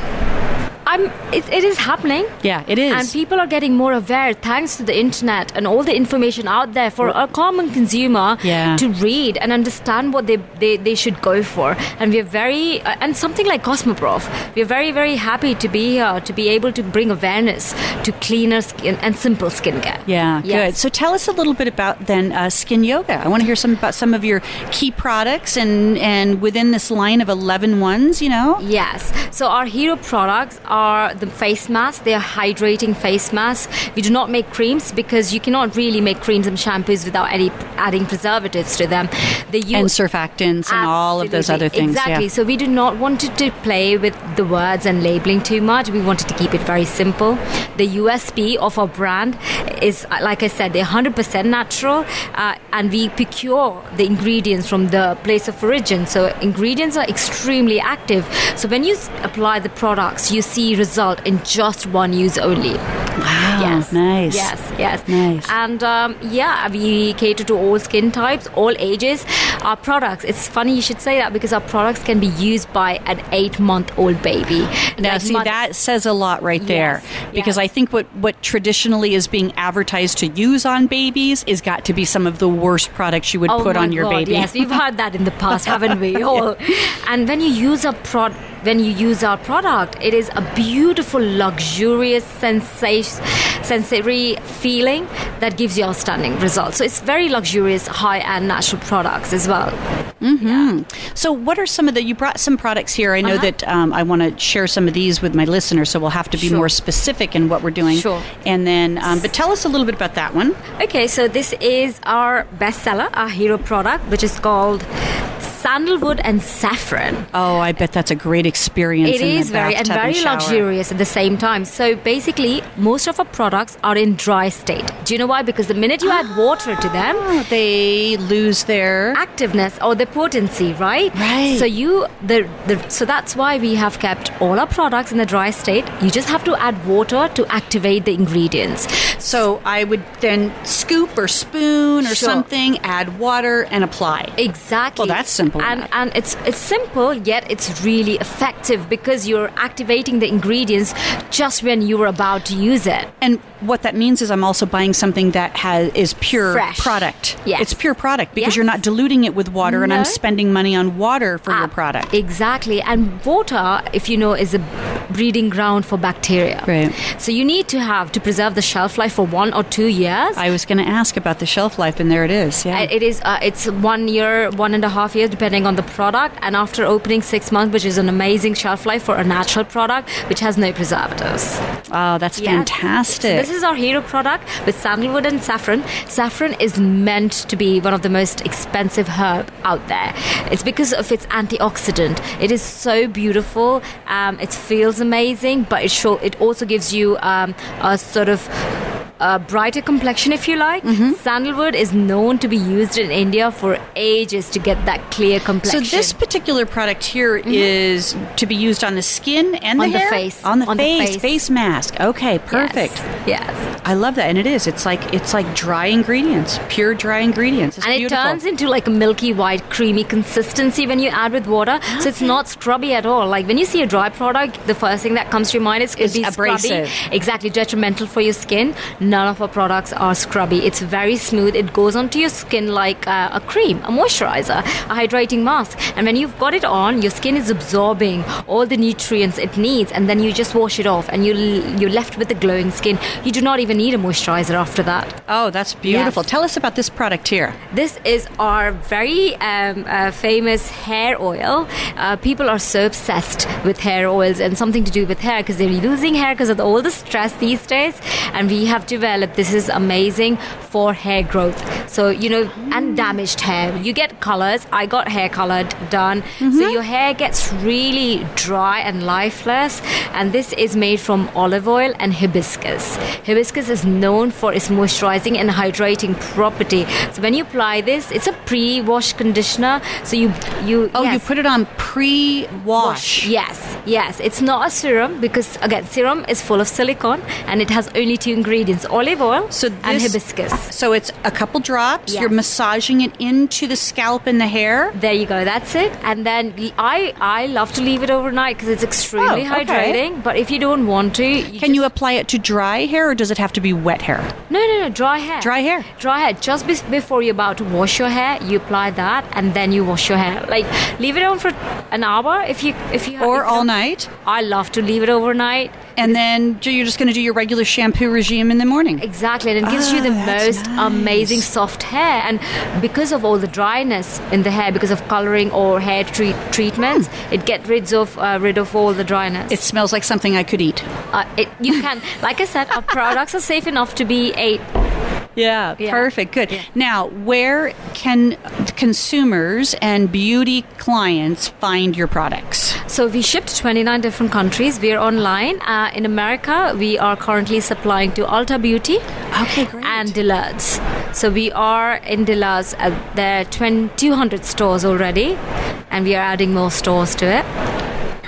I'm. It, it is happening. Yeah, it is. And people are getting more aware thanks to the internet and all the information out there for a common consumer Yeah. to read and understand what they, they, they should go for. And we're very, uh, and something like Cosmoprof, we're very, very happy to be here to be able to bring awareness to cleaner skin and simple skincare. yeah, Yes. good. So tell us a little bit about then uh, skin yoga. I want to hear some about some of your key products and and within this line of 11 ones, you know. Yes. So our hero products are the face masks. They are hydrating face masks. We do not make creams because you cannot really make creams and shampoos without any adding preservatives to them. They use And surfactants and all of those other things. Exactly. Yeah. So we do not want to, play with the words and labeling too much. We wanted to keep it very simple. The USP of our brand is, like I said, they're 100% natural, uh, and we procure the ingredients from the place of origin. So ingredients are extremely active. So when you apply the products, you see result in just one use only. Wow, Yes. nice. Yes, yes. Nice. And um, yeah, we cater to all skin types, all ages. Our products, it's funny you should say that because our products can be used by an eight month old baby. Now, see, month- that says a lot right there. Yes, Because yes. I think what, what traditionally is being advertised to use on babies is got to be some of the worst products you would Oh put on your God, baby. Yes, we've heard that in the past, haven't we? All. And when you use a prod, when you use our product, it is a beautiful, luxurious sensation, sensory feeling that gives you outstanding results. So it's very luxurious, high-end natural products as well. So, what are some of the? You brought some products here. I know Uh-huh. that um, I want to share some of these with my listeners, so we'll have to be Sure. more specific in what we're doing. Sure. And then, um, but tell us a little bit about that one. Okay, so this is our bestseller, our hero product, which is called sandalwood and saffron. Oh, I bet that's a great experience. It is very and very shower. luxurious at the same time. So basically, most of our products are in dry state. Do you know why? Because the minute you add water to them, Oh, they lose their. activeness or their potency, right? Right. So you the, the so that's why we have kept all our products in the dry state. You just have to add water to activate the ingredients. So I would then scoop or spoon or Sure. something, add water, and apply. Exactly. Well, that's simple And enough. and it's it's simple yet it's really effective because you're activating the ingredients just when you were about to use it. And what that means is I'm also buying something that has is pure Fresh. product. Yes. It's pure product because Yes. you're not diluting it with water and I'm spending money on water for your Ah, product. Exactly. And water, if you know, is a breeding ground for bacteria. Right. So you need to have to preserve the shelf life for one or two years. I was going to ask about the shelf life and there it is. Yeah. Uh, It is. Uh, it's one year, one and a half years, depending on the product. And after opening six months, which is an amazing shelf life for a natural product, which has no preservatives. oh, that's Yes. fantastic. So this is our hero product with sandalwood and saffron. Saffron is meant to be one of the most expensive herb out there. It's because of its antioxidant. It is so beautiful. Um, it feels amazing, but it it also gives you um, a sort of a brighter complexion, if you like. Mm-hmm. Sandalwood is known to be used in India for ages to get that clear complexion. so this particular product here is to be used on the skin and On the the face. on the On the face, face. face mask. Okay, perfect. Yes. yes. I love that, and it is. It's like it's like dry ingredients, pure dry ingredients. It's and beautiful. it turns into like a milky white creamy consistency when you add with water so it's not scrubby at all like when you see a dry product the first thing that comes to your mind is could Is be abrasive. scrubby exactly detrimental for your skin none of our products are scrubby. It's very smooth. It goes onto your skin like uh, a cream, a moisturizer, a hydrating mask. And when you've got it on, your skin is absorbing all the nutrients it needs, and then you just wash it off, and you you're left with a glowing skin. You do not even need a moisturizer after that. Oh, that's beautiful. Yes. Tell us about this product here. This is our very um, uh, famous hair oil. Uh, people are so obsessed with hair oils and something to do with hair because they're losing hair because of all the stress these days. And we have developed this is amazing for hair growth. So you know, and mm. damaged hair. You get colors. I got hair colored done. So mm-hmm. your hair gets really dry and lifeless. And this is made from olive oil and hibiscus. Hibiscus is known for its moisturizing and hydrating property. So when you apply this, it's a pre-wash conditioner. So you you Oh, you put it on pre-wash. Yes, yes. It's not a serum because again, serum is full of silicone and it has only two ingredients: olive oil So and hibiscus. So it's a couple drops. Yes. You're massaging it into the scalp and the hair. There you go. That's it. And then I I love to leave it overnight because it's extremely Oh, okay. hydrating. But if you don't want to, you Can you apply it to dry hair or does it have to be wet hair? No, no, no. Dry hair. Dry hair. Dry hair. Just be- before you're about to wash your hair, you apply that, and then you wash your hair. Like leave it on for an hour if you if you Or if you all night? I love to leave it overnight. And then you're just going to do your regular shampoo regime in the morning. Exactly, and it gives you Ah, the most nice. amazing soft hair. And because of all the dryness in the hair, because of coloring or hair treat- treatments, it get rid of uh, rid of all the dryness. It smells like something I could eat. uh, it, you can, like I said, our products are safe enough to be ate. Yeah, Yeah. perfect. Good. Yeah. Now, where can consumers and beauty clients find your products? So we ship to 29 different countries. We are online. Uh, in America, we are currently supplying to Ulta Beauty Okay, great. and Dillard's. So we are in Dillard's. Uh, there are 200 stores already, and we are adding more stores to it.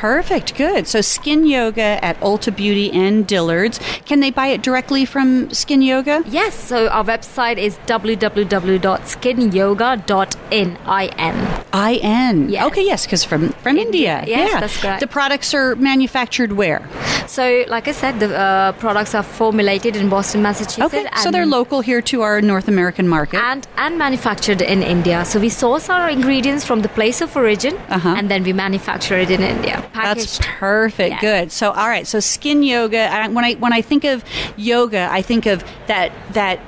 Perfect. Good. So, Skin Yoga at Ulta Beauty and Dillard's. Can they buy it directly from Skin Yoga? Yes, so our website is www.skinyoga.in. I-N. I N. Yes. Okay, yes, because from from India. India. Yes, yeah. that's correct. The products are manufactured where? So, like I said, the uh, products are formulated in Boston, Massachusetts. Okay, so they're local here to our North American market. and and manufactured in India. So we source our ingredients from the place of origin, Uh-huh. and then we manufacture it in India. That's perfect. Yes. Good. So, all right. So, skin yoga. I, when I when I think of yoga, I think of that that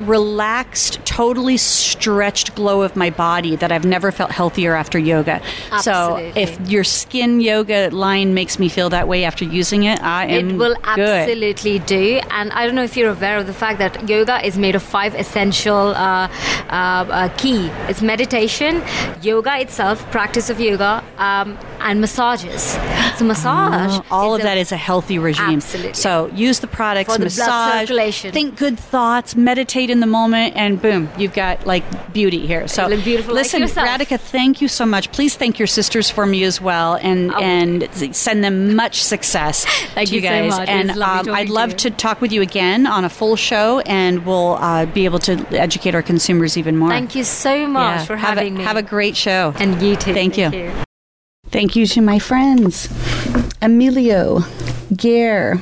relaxed, totally stretched glow of my body that I've never felt healthier after yoga. So, if your skin yoga line makes me feel that way after using it, I am It will good. absolutely do. And I don't know if you're aware of the fact that yoga is made of five essential uh, uh, uh, key. It's meditation, yoga itself, practice of yoga, um, and massages. So massage. Oh, all of a- that is a healthy regime. Absolutely. So use the products, For the massage, circulation. think good thoughts, meditate in the moment, and boom, you've got like beauty here. So You look beautiful like listen, yourself. Radhika, thank you so much. Please thank your sisters for me as well, and Oh. and send them much success Thank to you you so guys. much. And um, I'd love you. to talk with you again on a full show, and we'll uh, be able to educate our consumers even more. Thank you so much Yeah, for have having a, me. Have a great show. and you too. Thank you. Thank you to my friends, Emilio, Geir,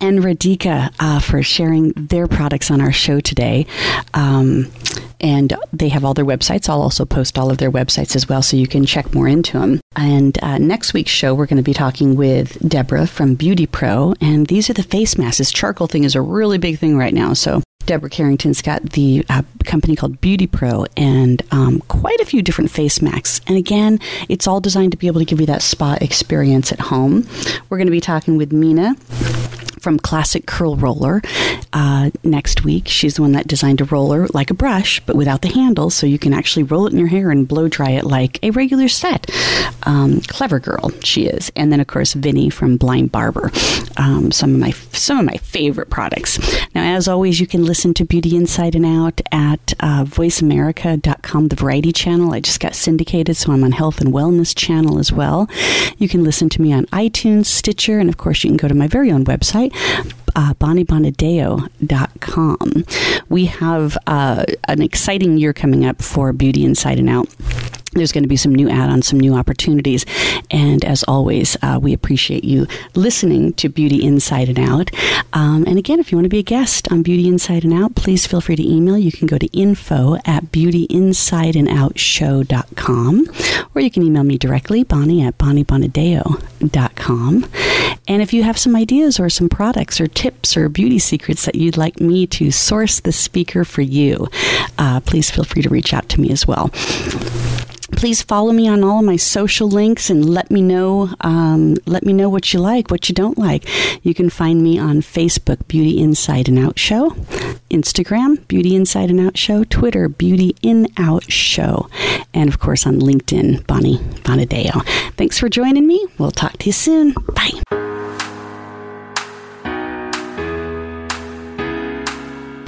and Radhika uh, for sharing their products on our show today. Um, and they have all their websites. I'll also post all of their websites as well so you can check more into them. And uh, next week's show, we're going to be talking with Deborah from Beauty Pro. And these are the face masks. This charcoal thing is a really big thing right now. So Deborah Carrington's got the uh, company called Beauty Pro and um, quite a few different face masks. And again, it's all designed to be able to give you that spa experience at home. We're going to be talking with Mina from Classic Curl Roller uh, next week. She's the one that designed a roller like a brush, but without the handle, so you can actually roll it in your hair and blow dry it like a regular set. Um, clever girl, she is. And then, of course, Vinny from Blind Barber. Um, some of my some of my favorite products. Now, as always, you can listen to Beauty Inside and Out at uh, VoiceAmerica.com, the Variety channel. I just got syndicated, so I'm on Health and Wellness channel as well. You can listen to me on iTunes, Stitcher, and of course, you can go to my very own website, uh, BonnieBonadeo.com. We have uh, an exciting year coming up for Beauty Inside and Out. There's going to be some new add-ons, some new opportunities. And as always, uh, we appreciate you listening to Beauty Inside and Out. Um, and again, if you want to be a guest on Beauty Inside and Out, please feel free to email. You can go to info at beautyinsideandoutshow.com or you can email me directly, Bonnie at bonniebonadeo.com. And if you have some ideas or some products or tips or beauty secrets that you'd like me to source the speaker for you, uh, please feel free to reach out to me as well please follow me on all of my social links and let me know um, let me know what you like, what you don't like. You can find me on Facebook, Beauty Inside and Out Show, Instagram, Beauty Inside and Out Show, Twitter, Beauty In Out Show, and of course on LinkedIn, Bonnie Bonadeo. Thanks for joining me. We'll talk to you soon. Bye.